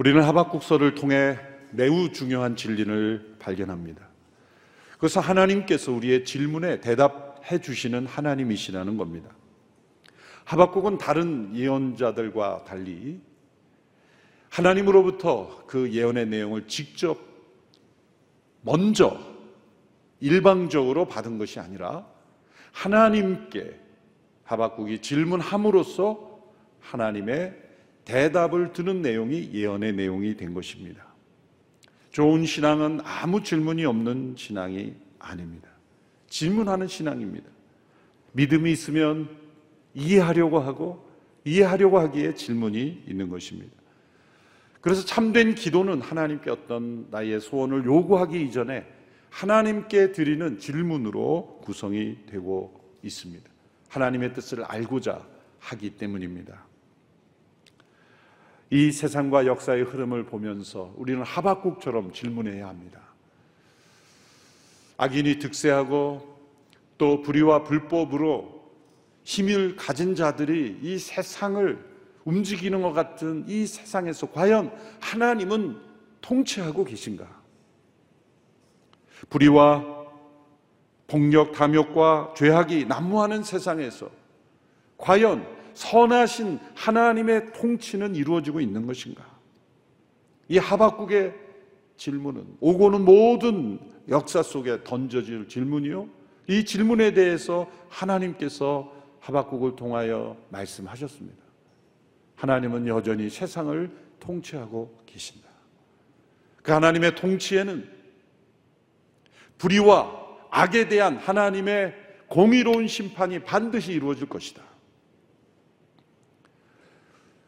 우리는 하박국서를 통해 매우 중요한 진리를 발견합니다. 그래서 하나님께서 우리의 질문에 대답해 주시는 하나님이시라는 겁니다. 하박국은 다른 예언자들과 달리 하나님으로부터 그 예언의 내용을 직접 먼저 일방적으로 받은 것이 아니라 하나님께 하박국이 질문함으로써 하나님의 대답을 듣는 내용이 예언의 내용이 된 것입니다. 좋은 신앙은 아무 질문이 없는 신앙이 아닙니다. 질문하는 신앙입니다. 믿음이 있으면 이해하려고 하고 이해하려고 하기에 질문이 있는 것입니다. 그래서 참된 기도는 하나님께 어떤 나의 소원을 요구하기 이전에 하나님께 드리는 질문으로 구성이 되고 있습니다. 하나님의 뜻을 알고자 하기 때문입니다. 이 세상과 역사의 흐름을 보면서 우리는 하박국처럼 질문해야 합니다. 악인이 득세하고 또 불의와 불법으로 힘을 가진 자들이 이 세상을 움직이는 것 같은 이 세상에서 과연 하나님은 통치하고 계신가? 불의와 폭력, 탐욕과 죄악이 난무하는 세상에서 과연 선하신 하나님의 통치는 이루어지고 있는 것인가? 이 하박국의 질문은 오고는 모든 역사 속에 던져질 질문이요. 이 질문에 대해서 하나님께서 하박국을 통하여 말씀하셨습니다. 하나님은 여전히 세상을 통치하고 계신다. 그 하나님의 통치에는 불의와 악에 대한 하나님의 공의로운 심판이 반드시 이루어질 것이다.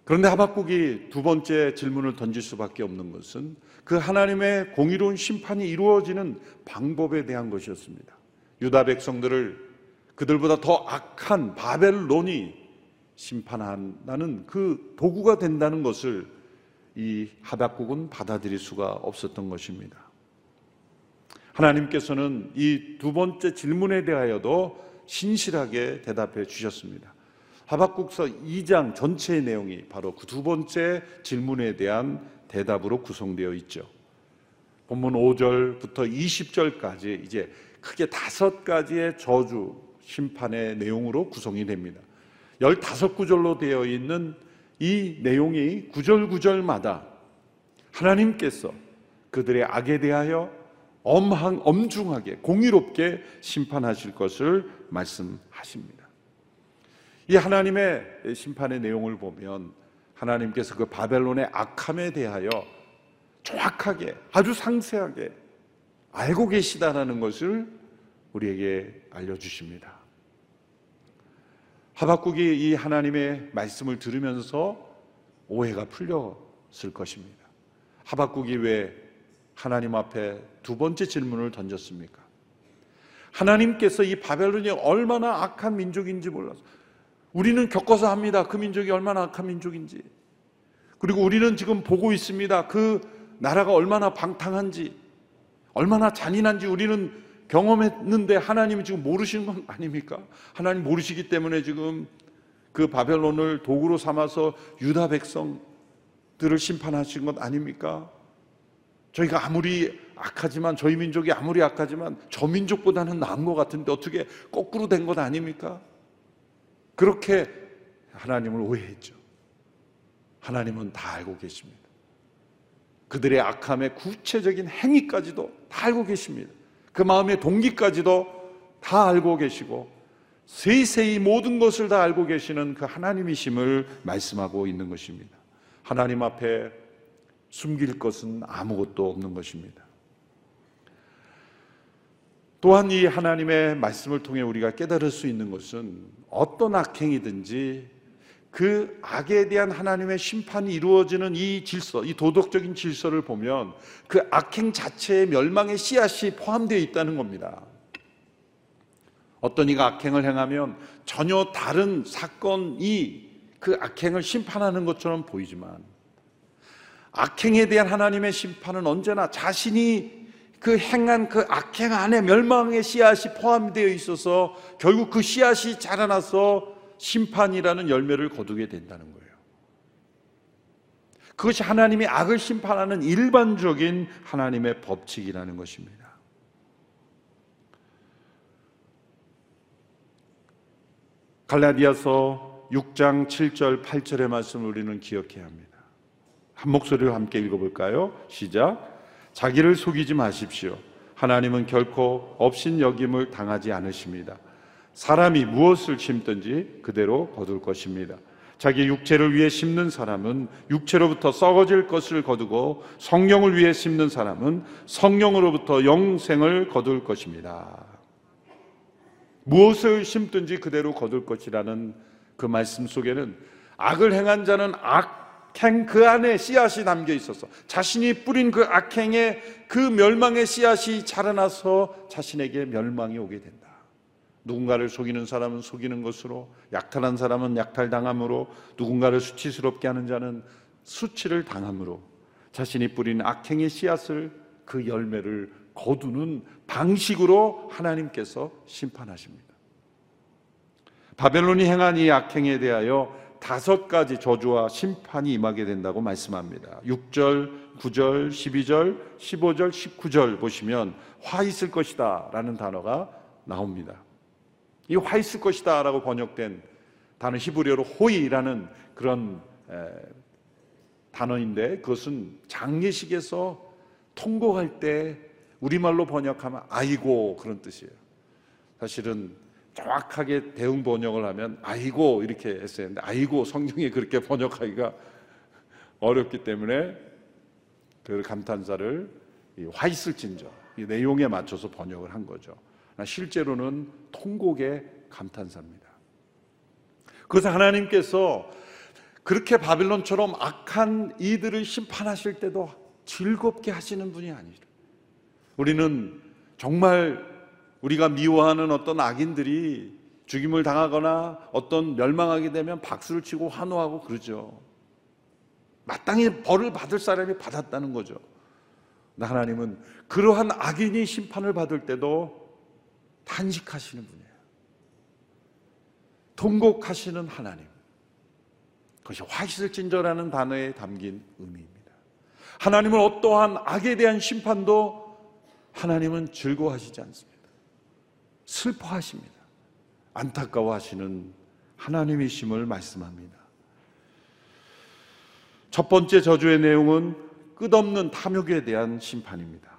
그런데 하박국이 두 번째 질문을 던질 수밖에 없는 것은 그 하나님의 공의로운 심판이 이루어지는 방법에 대한 것이었습니다. 유다 백성들을 그들보다 더 악한 바벨론이 심판한다는 그 도구가 된다는 것을 이 하박국은 받아들일 수가 없었던 것입니다. 하나님께서는 이 두 번째 질문에 대하여도 신실하게 대답해 주셨습니다. 하박국서 2장 전체의 내용이 바로 그 두 번째 질문에 대한 대답으로 구성되어 있죠. 본문 5절부터 20절까지 이제 크게 다섯 가지의 저주 심판의 내용으로 구성이 됩니다. 15구절로 되어 있는 이 내용이 구절구절마다 하나님께서 그들의 악에 대하여 엄한, 엄중하게 공의롭게 심판하실 것을 말씀하십니다. 이 하나님의 심판의 내용을 보면 하나님께서 그 바벨론의 악함에 대하여 정확하게 아주 상세하게 알고 계시다라는 것을 우리에게 알려주십니다. 하박국이 이 하나님의 말씀을 들으면서 오해가 풀렸을 것입니다. 하박국이 왜 하나님 앞에 두 번째 질문을 던졌습니까? 하나님께서 이 바벨론이 얼마나 악한 민족인지 몰라서 우리는 겪어서 합니다. 그 민족이 얼마나 악한 민족인지. 그리고 우리는 지금 보고 있습니다. 그 나라가 얼마나 방탕한지, 얼마나 잔인한지 우리는 경험했는데 하나님이 지금 모르시는 건 아닙니까? 하나님 모르시기 때문에 지금 그 바벨론을 도구로 삼아서 유다 백성들을 심판하신 것 아닙니까? 저희가 아무리 악하지만 저희 민족이 아무리 악하지만 저 민족보다는 나은 것 같은데 어떻게 거꾸로 된 것 아닙니까? 그렇게 하나님을 오해했죠. 하나님은 다 알고 계십니다. 그들의 악함의 구체적인 행위까지도 다 알고 계십니다. 그 마음의 동기까지도 다 알고 계시고 세세히 모든 것을 다 알고 계시는 그 하나님이심을 말씀하고 있는 것입니다. 하나님 앞에 숨길 것은 아무것도 없는 것입니다. 또한 이 하나님의 말씀을 통해 우리가 깨달을 수 있는 것은 어떤 악행이든지 그 악에 대한 하나님의 심판이 이루어지는 이 질서, 이 도덕적인 질서를 보면 그 악행 자체의 멸망의 씨앗이 포함되어 있다는 겁니다. 어떤 이가 악행을 행하면 전혀 다른 사건이 그 악행을 심판하는 것처럼 보이지만 악행에 대한 하나님의 심판은 언제나 자신이 그 행한 그 악행 안에 멸망의 씨앗이 포함되어 있어서 결국 그 씨앗이 자라나서 심판이라는 열매를 거두게 된다는 거예요. 그것이 하나님이 악을 심판하는 일반적인 하나님의 법칙이라는 것입니다. 갈라디아서 6장 7절 8절의 말씀을 우리는 기억해야 합니다. 한 목소리로 함께 읽어볼까요? 시작. 자기를 속이지 마십시오. 하나님은 결코 없인 여김을 당하지 않으십니다. 사람이 무엇을 심든지 그대로 거둘 것입니다. 자기 육체를 위해 심는 사람은 육체로부터 썩어질 것을 거두고 성령을 위해 심는 사람은 성령으로부터 영생을 거둘 것입니다. 무엇을 심든지 그대로 거둘 것이라는 그 말씀 속에는 악을 행한 자는 악 행 그 안에 씨앗이 담겨 있어서 자신이 뿌린 그 악행의 그 멸망의 씨앗이 자라나서 자신에게 멸망이 오게 된다. 누군가를 속이는 사람은 속이는 것으로 약탈한 사람은 약탈당함으로 누군가를 수치스럽게 하는 자는 수치를 당함으로 자신이 뿌린 악행의 씨앗을 그 열매를 거두는 방식으로 하나님께서 심판하십니다. 바벨론이 행한 이 악행에 대하여 다섯 가지 저주와 심판이 임하게 된다고 말씀합니다. 6절, 9절, 12절, 15절, 19절 보시면 화 있을 것이다 라는 단어가 나옵니다. 이 화 있을 것이다 라고 번역된 단어 히브리어로 호이라는 그런 단어인데 그것은 장례식에서 통곡할 때 우리말로 번역하면 아이고 그런 뜻이에요. 사실은 정확하게 대응 번역을 하면 아이고 이렇게 했어야 했는데 아이고 성경에 그렇게 번역하기가 어렵기 때문에 그 감탄사를 화 있을진저 이 내용에 맞춰서 번역을 한 거죠. 실제로는 통곡의 감탄사입니다. 그래서 하나님께서 그렇게 바빌론처럼 악한 이들을 심판하실 때도 즐겁게 하시는 분이 아니죠. 우리는 정말 우리가 미워하는 어떤 악인들이 죽임을 당하거나 어떤 멸망하게 되면 박수를 치고 환호하고 그러죠. 마땅히 벌을 받을 사람이 받았다는 거죠. 하나님은 그러한 악인이 심판을 받을 때도 탄식하시는 분이에요. 통곡하시는 하나님. 그것이 화있을진저라는 단어에 담긴 의미입니다. 하나님은 어떠한 악에 대한 심판도 하나님은 즐거워하시지 않습니다. 슬퍼하십니다. 안타까워하시는 하나님이심을 말씀합니다. 첫 번째 저주의 내용은 끝없는 탐욕에 대한 심판입니다.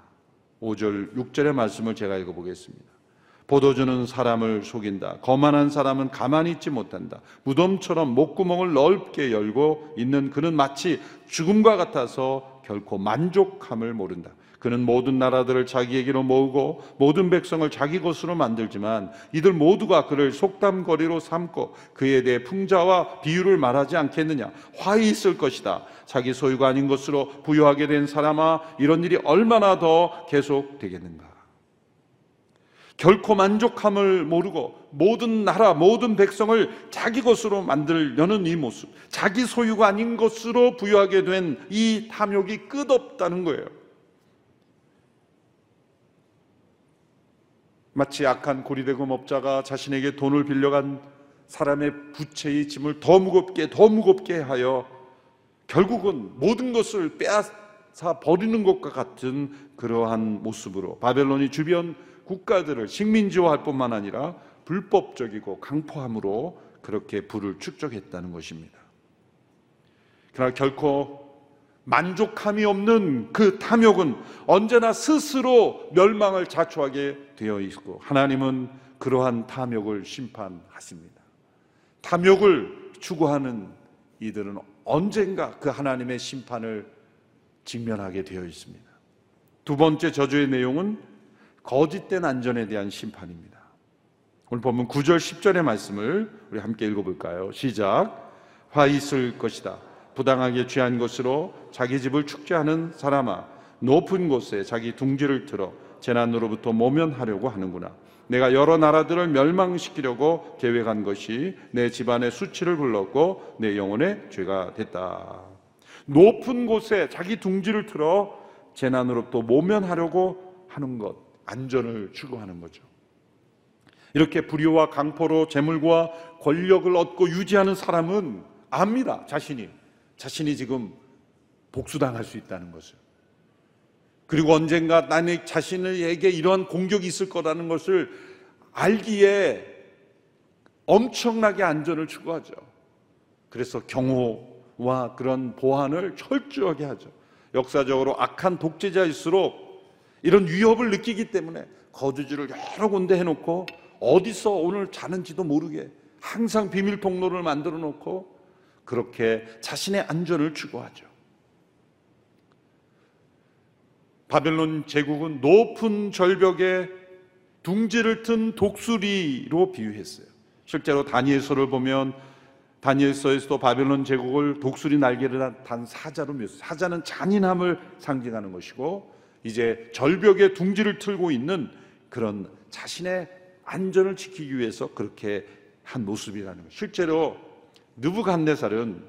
5절, 6절의 말씀을 제가 읽어보겠습니다. 보도주는 사람을 속인다. 거만한 사람은 가만히 있지 못한다. 무덤처럼 목구멍을 넓게 열고 있는 그는 마치 죽음과 같아서 결코 만족함을 모른다. 그는 모든 나라들을 자기에게로 모으고 모든 백성을 자기 것으로 만들지만 이들 모두가 그를 속담거리로 삼고 그에 대해 풍자와 비유를 말하지 않겠느냐. 화이 있을 것이다. 자기 소유가 아닌 것으로 부유하게 된 사람아 이런 일이 얼마나 더 계속되겠는가. 결코 만족함을 모르고 모든 나라 모든 백성을 자기 것으로 만들려는 이 모습 자기 소유가 아닌 것으로 부유하게 된 이 탐욕이 끝없다는 거예요 마치 악한 고리대금 업자가 자신에게 돈을 빌려간 사람의 부채의 짐을 더 무겁게 더 무겁게 하여 결국은 모든 것을 빼앗아 버리는 것과 같은 그러한 모습으로 바벨론이 주변 국가들을 식민지화할 뿐만 아니라 불법적이고 강포함으로 그렇게 부를 축적했다는 것입니다. 그러나 결코 만족함이 없는 그 탐욕은 언제나 스스로 멸망을 자초하게 되어 있고 하나님은 그러한 탐욕을 심판하십니다. 탐욕을 추구하는 이들은 언젠가 그 하나님의 심판을 직면하게 되어 있습니다. 두 번째 저주의 내용은 거짓된 안전에 대한 심판입니다. 오늘 보면 9절 10절의 말씀을 우리 함께 읽어볼까요? 시작. 화 있을 것이다. 부당하게 취한 것으로 자기 집을 축제하는 사람아 높은 곳에 자기 둥지를 틀어 재난으로부터 모면하려고 하는구나. 내가 여러 나라들을 멸망시키려고 계획한 것이 내 집안의 수치를 불렀고 내 영혼의 죄가 됐다. 높은 곳에 자기 둥지를 틀어 재난으로부터 모면하려고 하는 것, 안전을 추구하는 거죠. 이렇게 불의와 강포로 재물과 권력을 얻고 유지하는 사람은 압니다. 자신이 자신이 지금 복수당할 수 있다는 것을. 그리고 언젠가 나의 자신에게 이러한 공격이 있을 거라는 것을 알기에 엄청나게 안전을 추구하죠. 그래서 경호와 그런 보안을 철저하게 하죠. 역사적으로 악한 독재자일수록 이런 위협을 느끼기 때문에 거주지를 여러 군데 해놓고 어디서 오늘 자는지도 모르게 항상 비밀 통로를 만들어 놓고 그렇게 자신의 안전을 추구하죠. 바벨론 제국은 높은 절벽에 둥지를 튼 독수리로 비유했어요. 실제로 다니엘서를 보면 다니엘서에서도 바벨론 제국을 독수리 날개를 단 사자로 묘사. 사자는 잔인함을 상징하는 것이고 이제 절벽에 둥지를 틀고 있는 그런 자신의 안전을 지키기 위해서 그렇게 한 모습이라는 것. 실제로 느부갓네살은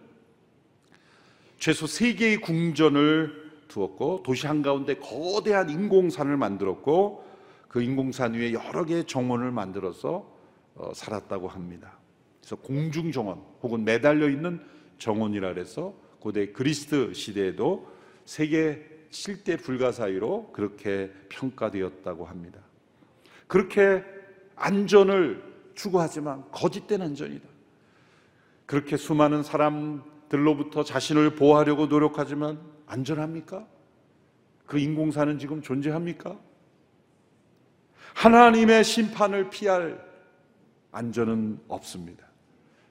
최소 세 개의 궁전을 두었고 도시 한가운데 거대한 인공산을 만들었고 그 인공산 위에 여러 개의 정원을 만들어서 어, 살았다고 합니다. 그래서 공중 정원 혹은 매달려 있는 정원이라 그래서 고대 그리스 시대에도 세계 7대 불가 사이로 그렇게 평가되었다고 합니다. 그렇게 안전을 추구하지만 거짓된 안전이다. 그렇게 수많은 사람들로부터 자신을 보호하려고 노력하지만 안전합니까? 그 인공사는 지금 존재합니까? 하나님의 심판을 피할 안전은 없습니다.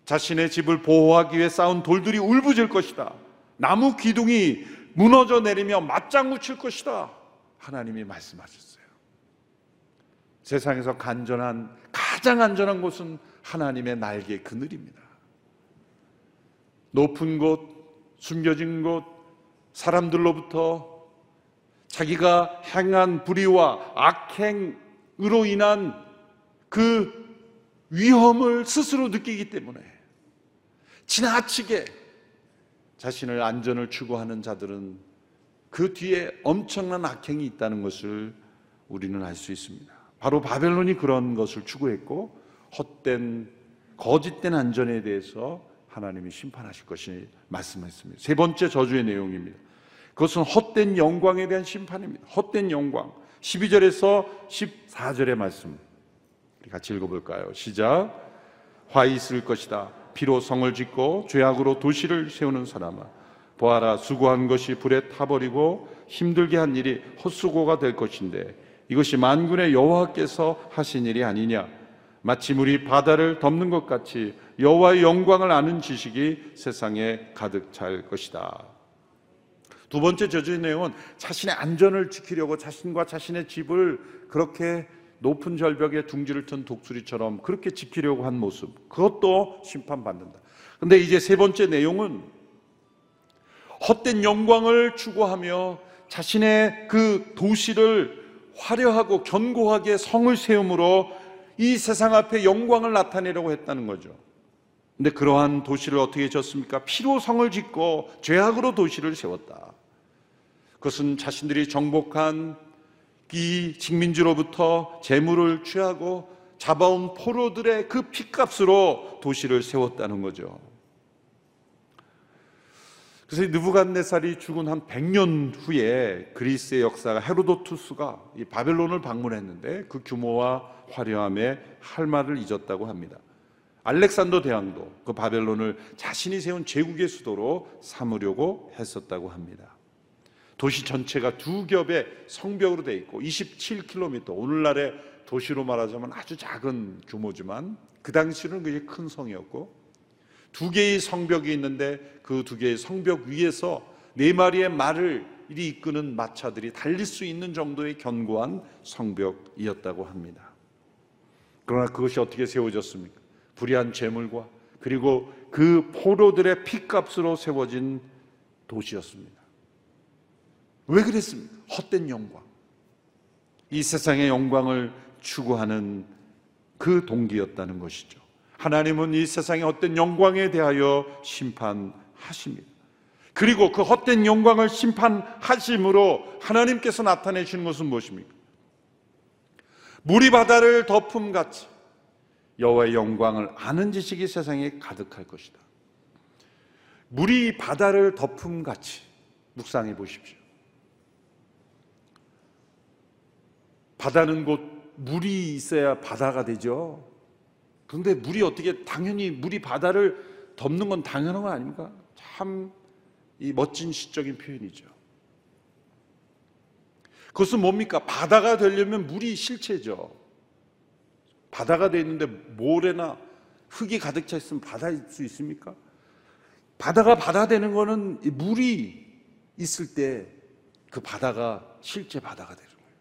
자신의 집을 보호하기 위해 쌓은 돌들이 울부질 것이다. 나무 기둥이 무너져 내리며 맞장구 칠 것이다. 하나님이 말씀하셨어요. 세상에서 간전한 가장 안전한 곳은 하나님의 날개 그늘입니다. 높은 곳, 숨겨진 곳, 사람들로부터 자기가 행한 불의와 악행으로 인한 그 위험을 스스로 느끼기 때문에 지나치게 자신을 안전을 추구하는 자들은 그 뒤에 엄청난 악행이 있다는 것을 우리는 알 수 있습니다. 바로 바벨론이 그런 것을 추구했고 헛된 거짓된 안전에 대해서 하나님이 심판하실 것이 말씀했습니다. 세 번째 저주의 내용입니다. 그것은 헛된 영광에 대한 심판입니다. 헛된 영광. 12절에서 14절의 말씀. 같이 읽어볼까요? 시작. 화 있을 것이다. 피로 성을 짓고 죄악으로 도시를 세우는 사람아. 보아라, 수고한 것이 불에 타버리고 힘들게 한 일이 헛수고가 될 것인데 이것이 만군의 여호와께서 하신 일이 아니냐. 마치 물이 바다를 덮는 것 같이 여호와의 영광을 아는 지식이 세상에 가득 찰 것이다. 두 번째 저주의 내용은 자신의 안전을 지키려고 자신과 자신의 집을 그렇게 높은 절벽에 둥지를 튼 독수리처럼 그렇게 지키려고 한 모습. 그것도 심판받는다. 근데 이제 세 번째 내용은 헛된 영광을 추구하며 자신의 그 도시를 화려하고 견고하게 성을 세움으로 이 세상 앞에 영광을 나타내려고 했다는 거죠. 근데 그러한 도시를 어떻게 졌습니까? 피로 성을 짓고 죄악으로 도시를 세웠다. 그것은 자신들이 정복한 이 식민지로부터 재물을 취하고 잡아온 포로들의 그 핏값으로 도시를 세웠다는 거죠. 그래서 느부갓네살이 죽은 한 100년 후에 그리스의 역사가 헤로도투스가 이 바벨론을 방문했는데 그 규모와 화려함에 할 말을 잊었다고 합니다. 알렉산더 대왕도 그 바벨론을 자신이 세운 제국의 수도로 삼으려고 했었다고 합니다. 도시 전체가 두 겹의 성벽으로 되어 있고 27km 오늘날의 도시로 말하자면 아주 작은 규모지만 그 당시는 굉장히 큰 성이었고 두 개의 성벽이 있는데 그 두 개의 성벽 위에서 네 마리의 말을 이리 이끄는 마차들이 달릴 수 있는 정도의 견고한 성벽이었다고 합니다. 그러나 그것이 어떻게 세워졌습니까? 불의한 재물과 그리고 그 포로들의 피값으로 세워진 도시였습니다. 왜 그랬습니까? 헛된 영광. 이 세상의 영광을 추구하는 그 동기였다는 것이죠. 하나님은 이 세상의 헛된 영광에 대하여 심판하십니다. 그리고 그 헛된 영광을 심판하심으로 하나님께서 나타내시는 것은 무엇입니까? 물이 바다를 덮음 같이 여호와의 영광을 아는 지식이 세상에 가득할 것이다. 물이 바다를 덮음 같이 묵상해 보십시오. 바다는 곧 물이 있어야 바다가 되죠. 그런데 물이 어떻게 당연히 물이 바다를 덮는 건 당연한 거 아닙니까? 참 이 멋진 시적인 표현이죠. 그것은 뭡니까? 바다가 되려면 물이 실체죠. 바다가 돼 있는데 모래나 흙이 가득 차 있으면 바다일 수 있습니까? 바다가 바다 되는 거는 물이 있을 때 그 바다가 실제 바다가 되는 거예요.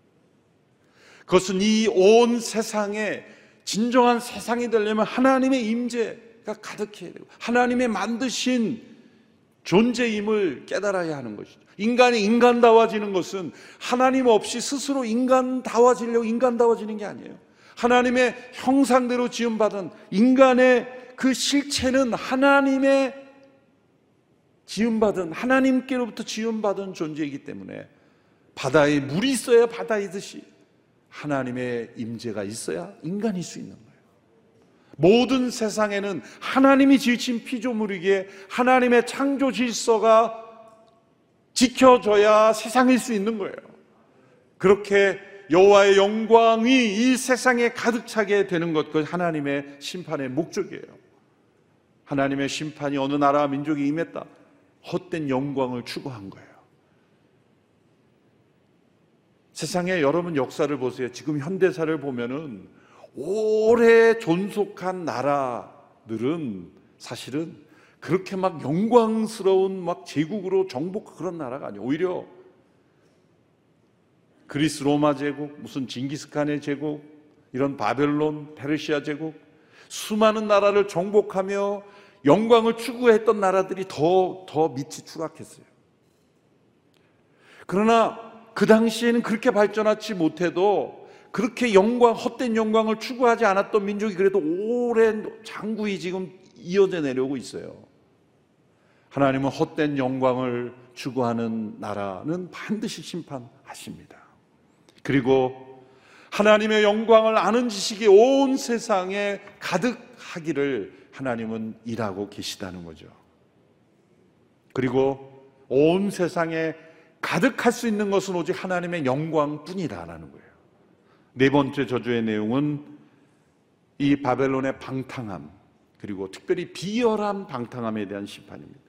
그것은 이 온 세상에 진정한 세상이 되려면 하나님의 임재가 가득해야 되고 하나님의 만드신 존재임을 깨달아야 하는 것이죠. 인간이 인간다워지는 것은 하나님 없이 스스로 인간다워지려고 인간다워지는 게 아니에요. 하나님의 형상대로 지음받은 인간의 그 실체는 하나님의 지음받은 하나님께로부터 지음받은 존재이기 때문에 바다에 물이 있어야 바다이듯이 하나님의 임재가 있어야 인간일 수 있는 거예요. 모든 세상에는 하나님이 지으신 피조물이기에 하나님의 창조 질서가 지켜져야 세상일 수 있는 거예요. 그렇게 여호와의 영광이 이 세상에 가득 차게 되는 것, 그 하나님의 심판의 목적이에요. 하나님의 심판이 어느 나라 민족이 임했다. 헛된 영광을 추구한 거예요. 세상에 여러분 역사를 보세요. 지금 현대사를 보면은 오래 존속한 나라들은 사실은 그렇게 막 영광스러운 막 제국으로 정복 그런 나라가 아니에요. 오히려 그리스 로마 제국, 무슨 징기스칸의 제국, 이런 바벨론, 페르시아 제국, 수많은 나라를 정복하며 영광을 추구했던 나라들이 더, 더 밑이 추락했어요. 그러나 그 당시에는 그렇게 발전하지 못해도 그렇게 영광, 헛된 영광을 추구하지 않았던 민족이 그래도 오랜 장구이 지금 이어져 내려오고 있어요. 하나님은 헛된 영광을 추구하는 나라는 반드시 심판하십니다. 그리고 하나님의 영광을 아는 지식이 온 세상에 가득하기를 하나님은 일하고 계시다는 거죠. 그리고 온 세상에 가득할 수 있는 것은 오직 하나님의 영광뿐이다라는 거예요. 네 번째 저주의 내용은 이 바벨론의 방탕함, 그리고 특별히 비열한 방탕함에 대한 심판입니다.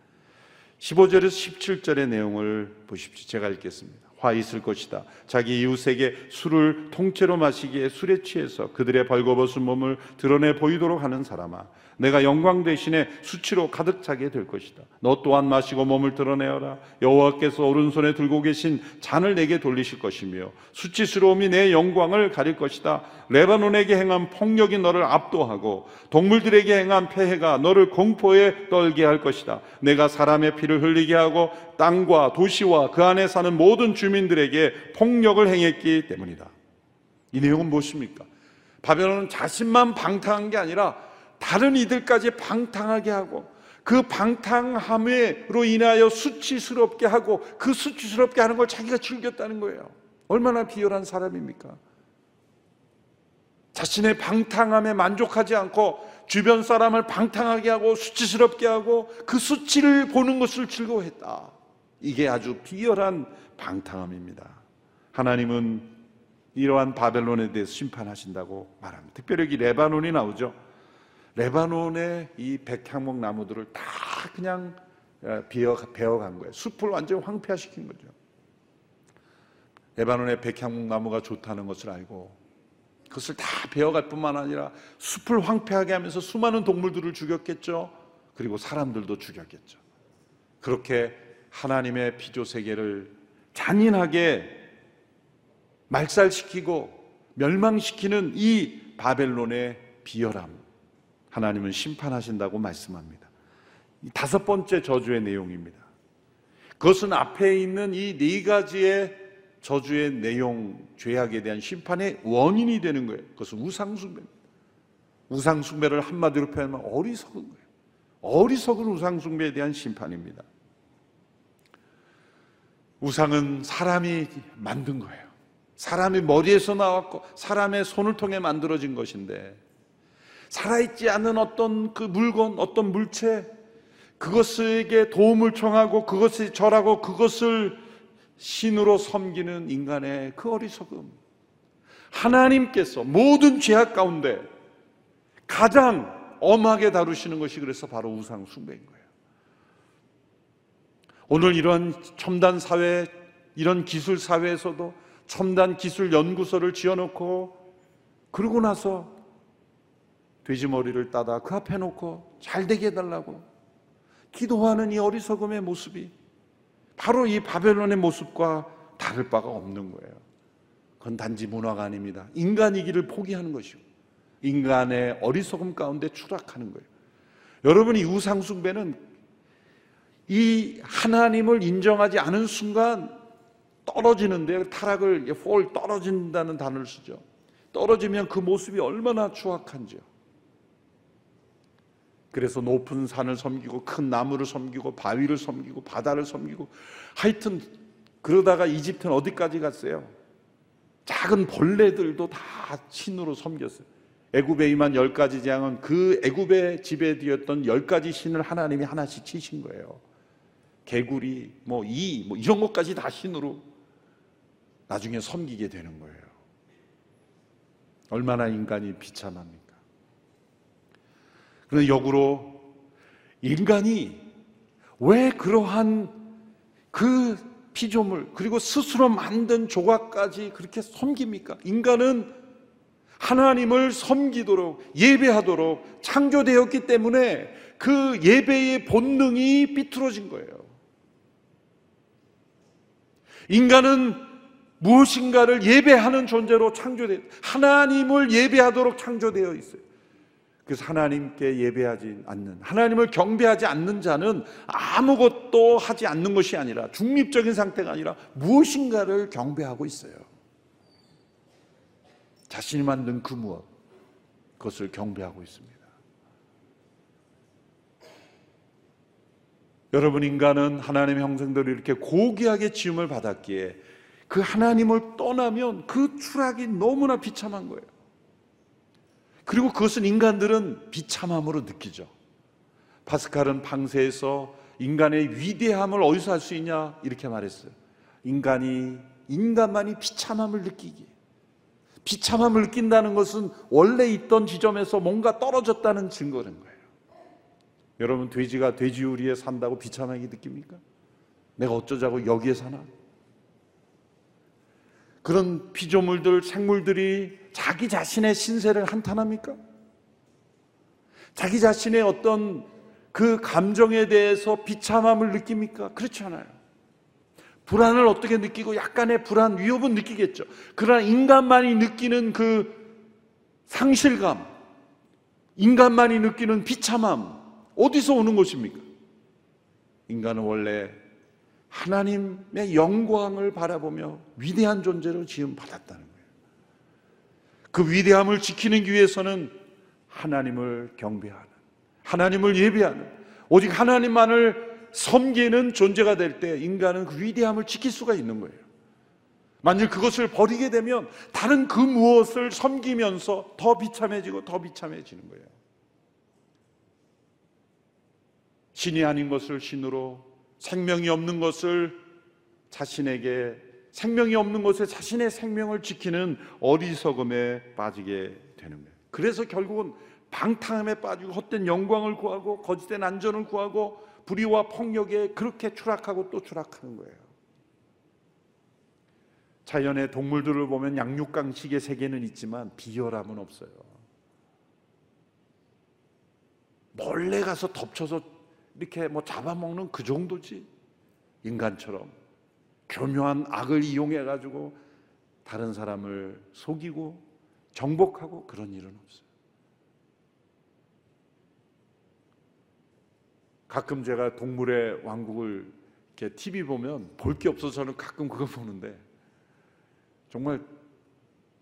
15절에서 17절의 내용을 보십시오. 제가 읽겠습니다. 화 있을 것이다. 자기 이웃에게 술을 통째로 마시기에 술에 취해서 그들의 벌거벗은 몸을 드러내 보이도록 하는 사람아. 내가 영광 대신에 수치로 가득 차게 될 것이다. 너 또한 마시고 몸을 드러내어라. 여호와께서 오른손에 들고 계신 잔을 내게 돌리실 것이며 수치스러움이 내 영광을 가릴 것이다. 레바논에게 행한 폭력이 너를 압도하고 동물들에게 행한 폐해가 너를 공포에 떨게 할 것이다. 내가 사람의 피를 흘리게 하고 땅과 도시와 그 안에 사는 모든 주민들에게 폭력을 행했기 때문이다. 이 내용은 무엇입니까? 바벨론은 자신만 방탕한 게 아니라 다른 이들까지 방탕하게 하고 그 방탕함으로 인하여 수치스럽게 하고 그 수치스럽게 하는 걸 자기가 즐겼다는 거예요. 얼마나 비열한 사람입니까? 자신의 방탕함에 만족하지 않고 주변 사람을 방탕하게 하고 수치스럽게 하고 그 수치를 보는 것을 즐거워했다. 이게 아주 비열한 방탕함입니다. 하나님은 이러한 바벨론에 대해서 심판하신다고 말합니다. 특별히 레바논이 나오죠. 레바논의 이 백향목 나무들을 다 그냥 베어, 베어간 거예요. 숲을 완전 황폐화시킨 거죠. 레바논의 백향목 나무가 좋다는 것을 알고 그것을 다 베어갈 뿐만 아니라 숲을 황폐하게 하면서 수많은 동물들을 죽였겠죠. 그리고 사람들도 죽였겠죠. 그렇게 하나님의 피조 세계를 잔인하게 말살시키고 멸망시키는 이 바벨론의 비열함. 하나님은 심판하신다고 말씀합니다. 다섯 번째 저주의 내용입니다. 그것은 앞에 있는 이 네 가지의 저주의 내용, 죄악에 대한 심판의 원인이 되는 거예요. 그것은 우상숭배입니다. 우상숭배를 한마디로 표현하면 어리석은 거예요. 어리석은 우상숭배에 대한 심판입니다. 우상은 사람이 만든 거예요. 사람이 머리에서 나왔고 사람의 손을 통해 만들어진 것인데 살아있지 않은 어떤 그 물건, 어떤 물체, 그것에게 도움을 청하고 그것을 절하고 그것을 신으로 섬기는 인간의 그 어리석음. 하나님께서 모든 죄악 가운데 가장 엄하게 다루시는 것이 그래서 바로 우상 숭배인 거예요. 오늘 이런 첨단 사회, 이런 기술 사회에서도 첨단 기술 연구소를 지어놓고 그러고 나서 돼지 머리를 따다 그 앞에 놓고 잘 되게 해달라고 기도하는 이 어리석음의 모습이 바로 이 바벨론의 모습과 다를 바가 없는 거예요. 그건 단지 문화가 아닙니다. 인간이기를 포기하는 것이고 인간의 어리석음 가운데 추락하는 거예요. 여러분 이 우상숭배는 이 하나님을 인정하지 않은 순간 떨어지는데 타락을 fall 떨어진다는 단어를 쓰죠. 떨어지면 그 모습이 얼마나 추악한지요. 그래서 높은 산을 섬기고 큰 나무를 섬기고 바위를 섬기고 바다를 섬기고 하여튼 그러다가 이집트는 어디까지 갔어요? 작은 벌레들도 다 신으로 섬겼어요. 애굽에 임한 열 가지 재앙은 그 애굽의 지배되었던 열 가지 신을 하나님이 하나씩 치신 거예요. 개구리, 뭐 이, 뭐 이런 것까지 다 신으로 나중에 섬기게 되는 거예요. 얼마나 인간이 비참합니까? 그런데 역으로 인간이 왜 그러한 그 피조물 그리고 스스로 만든 조각까지 그렇게 섬깁니까? 인간은 하나님을 섬기도록 예배하도록 창조되었기 때문에 그 예배의 본능이 삐뚤어진 거예요. 인간은 무엇인가를 예배하는 존재로 창조되 하나님을 예배하도록 창조되어 있어요. 그래서 하나님께 예배하지 않는 하나님을 경배하지 않는 자는 아무것도 하지 않는 것이 아니라 중립적인 상태가 아니라 무엇인가를 경배하고 있어요. 자신이 만든 그 무엇 그것을 경배하고 있습니다. 여러분 인간은 하나님의 형성대로 이렇게 고귀하게 지음을 받았기에 그 하나님을 떠나면 그 추락이 너무나 비참한 거예요. 그리고 그것은 인간들은 비참함으로 느끼죠. 파스칼은 방세에서 인간의 위대함을 어디서 할 수 있냐 이렇게 말했어요. 인간이 인간만이 비참함을 느끼기. 비참함을 느낀다는 것은 원래 있던 지점에서 뭔가 떨어졌다는 증거는 거예요. 여러분 돼지가 돼지우리에 산다고 비참하게 느낍니까? 내가 어쩌자고 여기에 사나? 그런 피조물들, 생물들이 자기 자신의 신세를 한탄합니까? 자기 자신의 어떤 그 감정에 대해서 비참함을 느낍니까? 그렇지 않아요. 불안을 어떻게 느끼고 약간의 불안, 위협은 느끼겠죠. 그러나 인간만이 느끼는 그 상실감, 인간만이 느끼는 비참함, 어디서 오는 것입니까? 인간은 원래 하나님의 영광을 바라보며 위대한 존재로 지음 받았다는 거예요. 그 위대함을 지키는 위해서는 하나님을 경배하는, 하나님을 예배하는, 오직 하나님만을 섬기는 존재가 될 때 인간은 그 위대함을 지킬 수가 있는 거예요. 만일 그것을 버리게 되면 다른 그 무엇을 섬기면서 더 비참해지고 더 비참해지는 거예요. 신이 아닌 것을 신으로 생명이 없는 것을 자신에게 생명이 없는 곳에 자신의 생명을 지키는 어리석음에 빠지게 되는 거예요. 그래서 결국은 방탕함에 빠지고 헛된 영광을 구하고 거짓된 안전을 구하고 불의와 폭력에 그렇게 추락하고 또 추락하는 거예요. 자연의 동물들을 보면 양육강식의 세계는 있지만 비열함은 없어요. 몰래 가서 덮쳐서 이렇게 뭐 잡아먹는 그 정도지. 인간처럼 교묘한 악을 이용해 가지고 다른 사람을 속이고 정복하고 그런 일은 없어요. 가끔 제가 동물의 왕국을 이렇게 TV 보면 볼 게 없어서 저는 가끔 그거 보는데 정말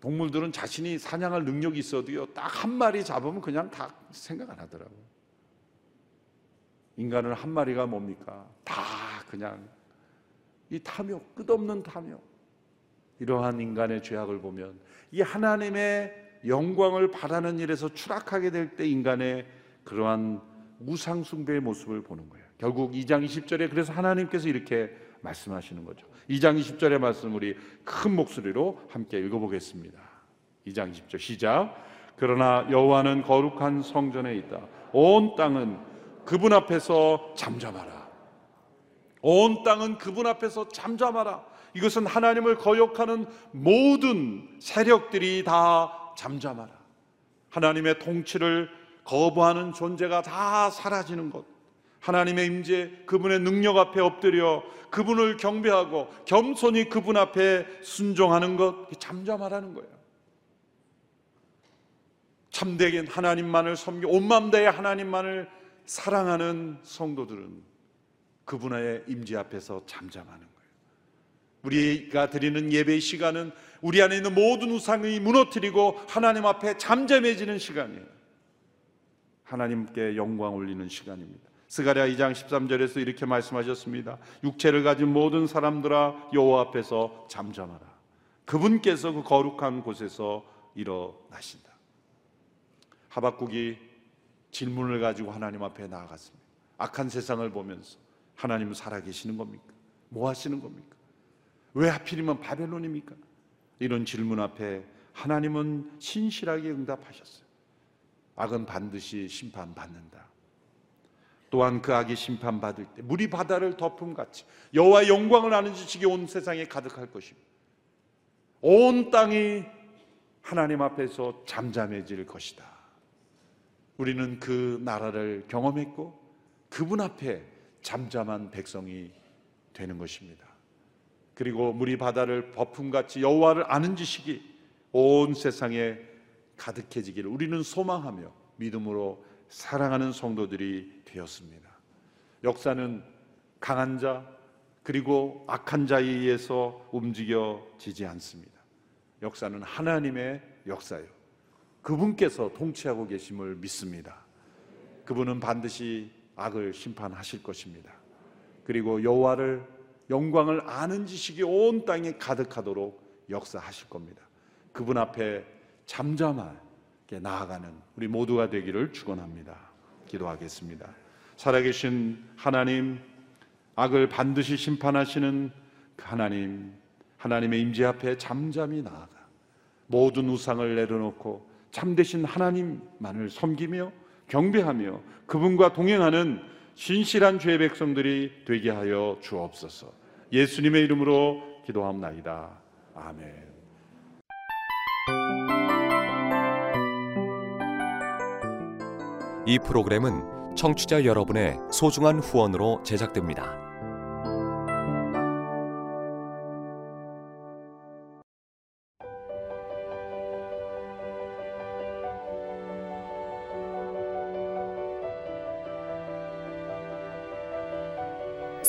동물들은 자신이 사냥할 능력이 있어도요 딱 한 마리 잡으면 그냥 다 생각 안 하더라고요. 인간은 한 마리가 뭡니까? 다 그냥 이 탐욕, 끝없는 탐욕. 이러한 인간의 죄악을 보면 이 하나님의 영광을 바라는 일에서 추락하게 될 때 인간의 그러한 우상숭배의 모습을 보는 거예요. 결국 2장 20절에 그래서 하나님께서 이렇게 말씀하시는 거죠. 2장 20절의 말씀 우리 큰 목소리로 함께 읽어보겠습니다. 2장 20절 시작. 그러나 여호와는 거룩한 성전에 있다. 온 땅은 그분 앞에서 잠잠하라. 온 땅은 그분 앞에서 잠잠하라. 이것은 하나님을 거역하는 모든 세력들이 다 잠잠하라. 하나님의 통치를 거부하는 존재가 다 사라지는 것. 하나님의 임재, 그분의 능력 앞에 엎드려 그분을 경배하고 겸손히 그분 앞에 순종하는 것, 잠잠하라는 거예요. 참되게 하나님만을 섬기 온맘 다해 하나님만을 사랑하는 성도들은 그분의 임재 앞에서 잠잠하는 거예요. 우리가 드리는 예배 시간은 우리 안에 있는 모든 우상이 무너뜨리고 하나님 앞에 잠잠해지는 시간이에요. 하나님께 영광 올리는 시간입니다. 스가랴 2장 13절에서 이렇게 말씀하셨습니다. 육체를 가진 모든 사람들아 여호와 앞에서 잠잠하라. 그분께서 그 거룩한 곳에서 일어나신다. 하박국이 질문을 가지고 하나님 앞에 나아갔습니다. 악한 세상을 보면서 하나님은 살아계시는 겁니까? 뭐 하시는 겁니까? 왜 하필이면 바벨론입니까? 이런 질문 앞에 하나님은 신실하게 응답하셨어요. 악은 반드시 심판받는다. 또한 그 악이 심판받을 때 물이 바다를 덮음 같이 여호와의 영광을 아는 지식이 온 세상에 가득할 것입니다. 온 땅이 하나님 앞에서 잠잠해질 것이다. 우리는 그 나라를 경험했고 그분 앞에 잠잠한 백성이 되는 것입니다. 그리고 물이 바다를 버품같이 여호와를 아는 지식이 온 세상에 가득해지기를 우리는 소망하며 믿음으로 사랑하는 성도들이 되었습니다. 역사는 강한 자 그리고 악한 자에 의해서 움직여지지 않습니다. 역사는 하나님의 역사요. 그분께서 통치하고 계심을 믿습니다. 그분은 반드시 악을 심판하실 것입니다. 그리고 여호와를 영광을 아는 지식이 온 땅에 가득하도록 역사하실 겁니다. 그분 앞에 잠잠하게 나아가는 우리 모두가 되기를 축원합니다. 기도하겠습니다. 살아계신 하나님, 악을 반드시 심판하시는 그 하나님, 하나님의 임재 앞에 잠잠히 나아가 모든 우상을 내려놓고 참되신 하나님만을 섬기며 경배하며 그분과 동행하는 신실한 죄의 백성들이 되게 하여 주옵소서. 예수님의 이름으로 기도합나이다. 아멘. 이 프로그램은 청취자 여러분의 소중한 후원으로 제작됩니다.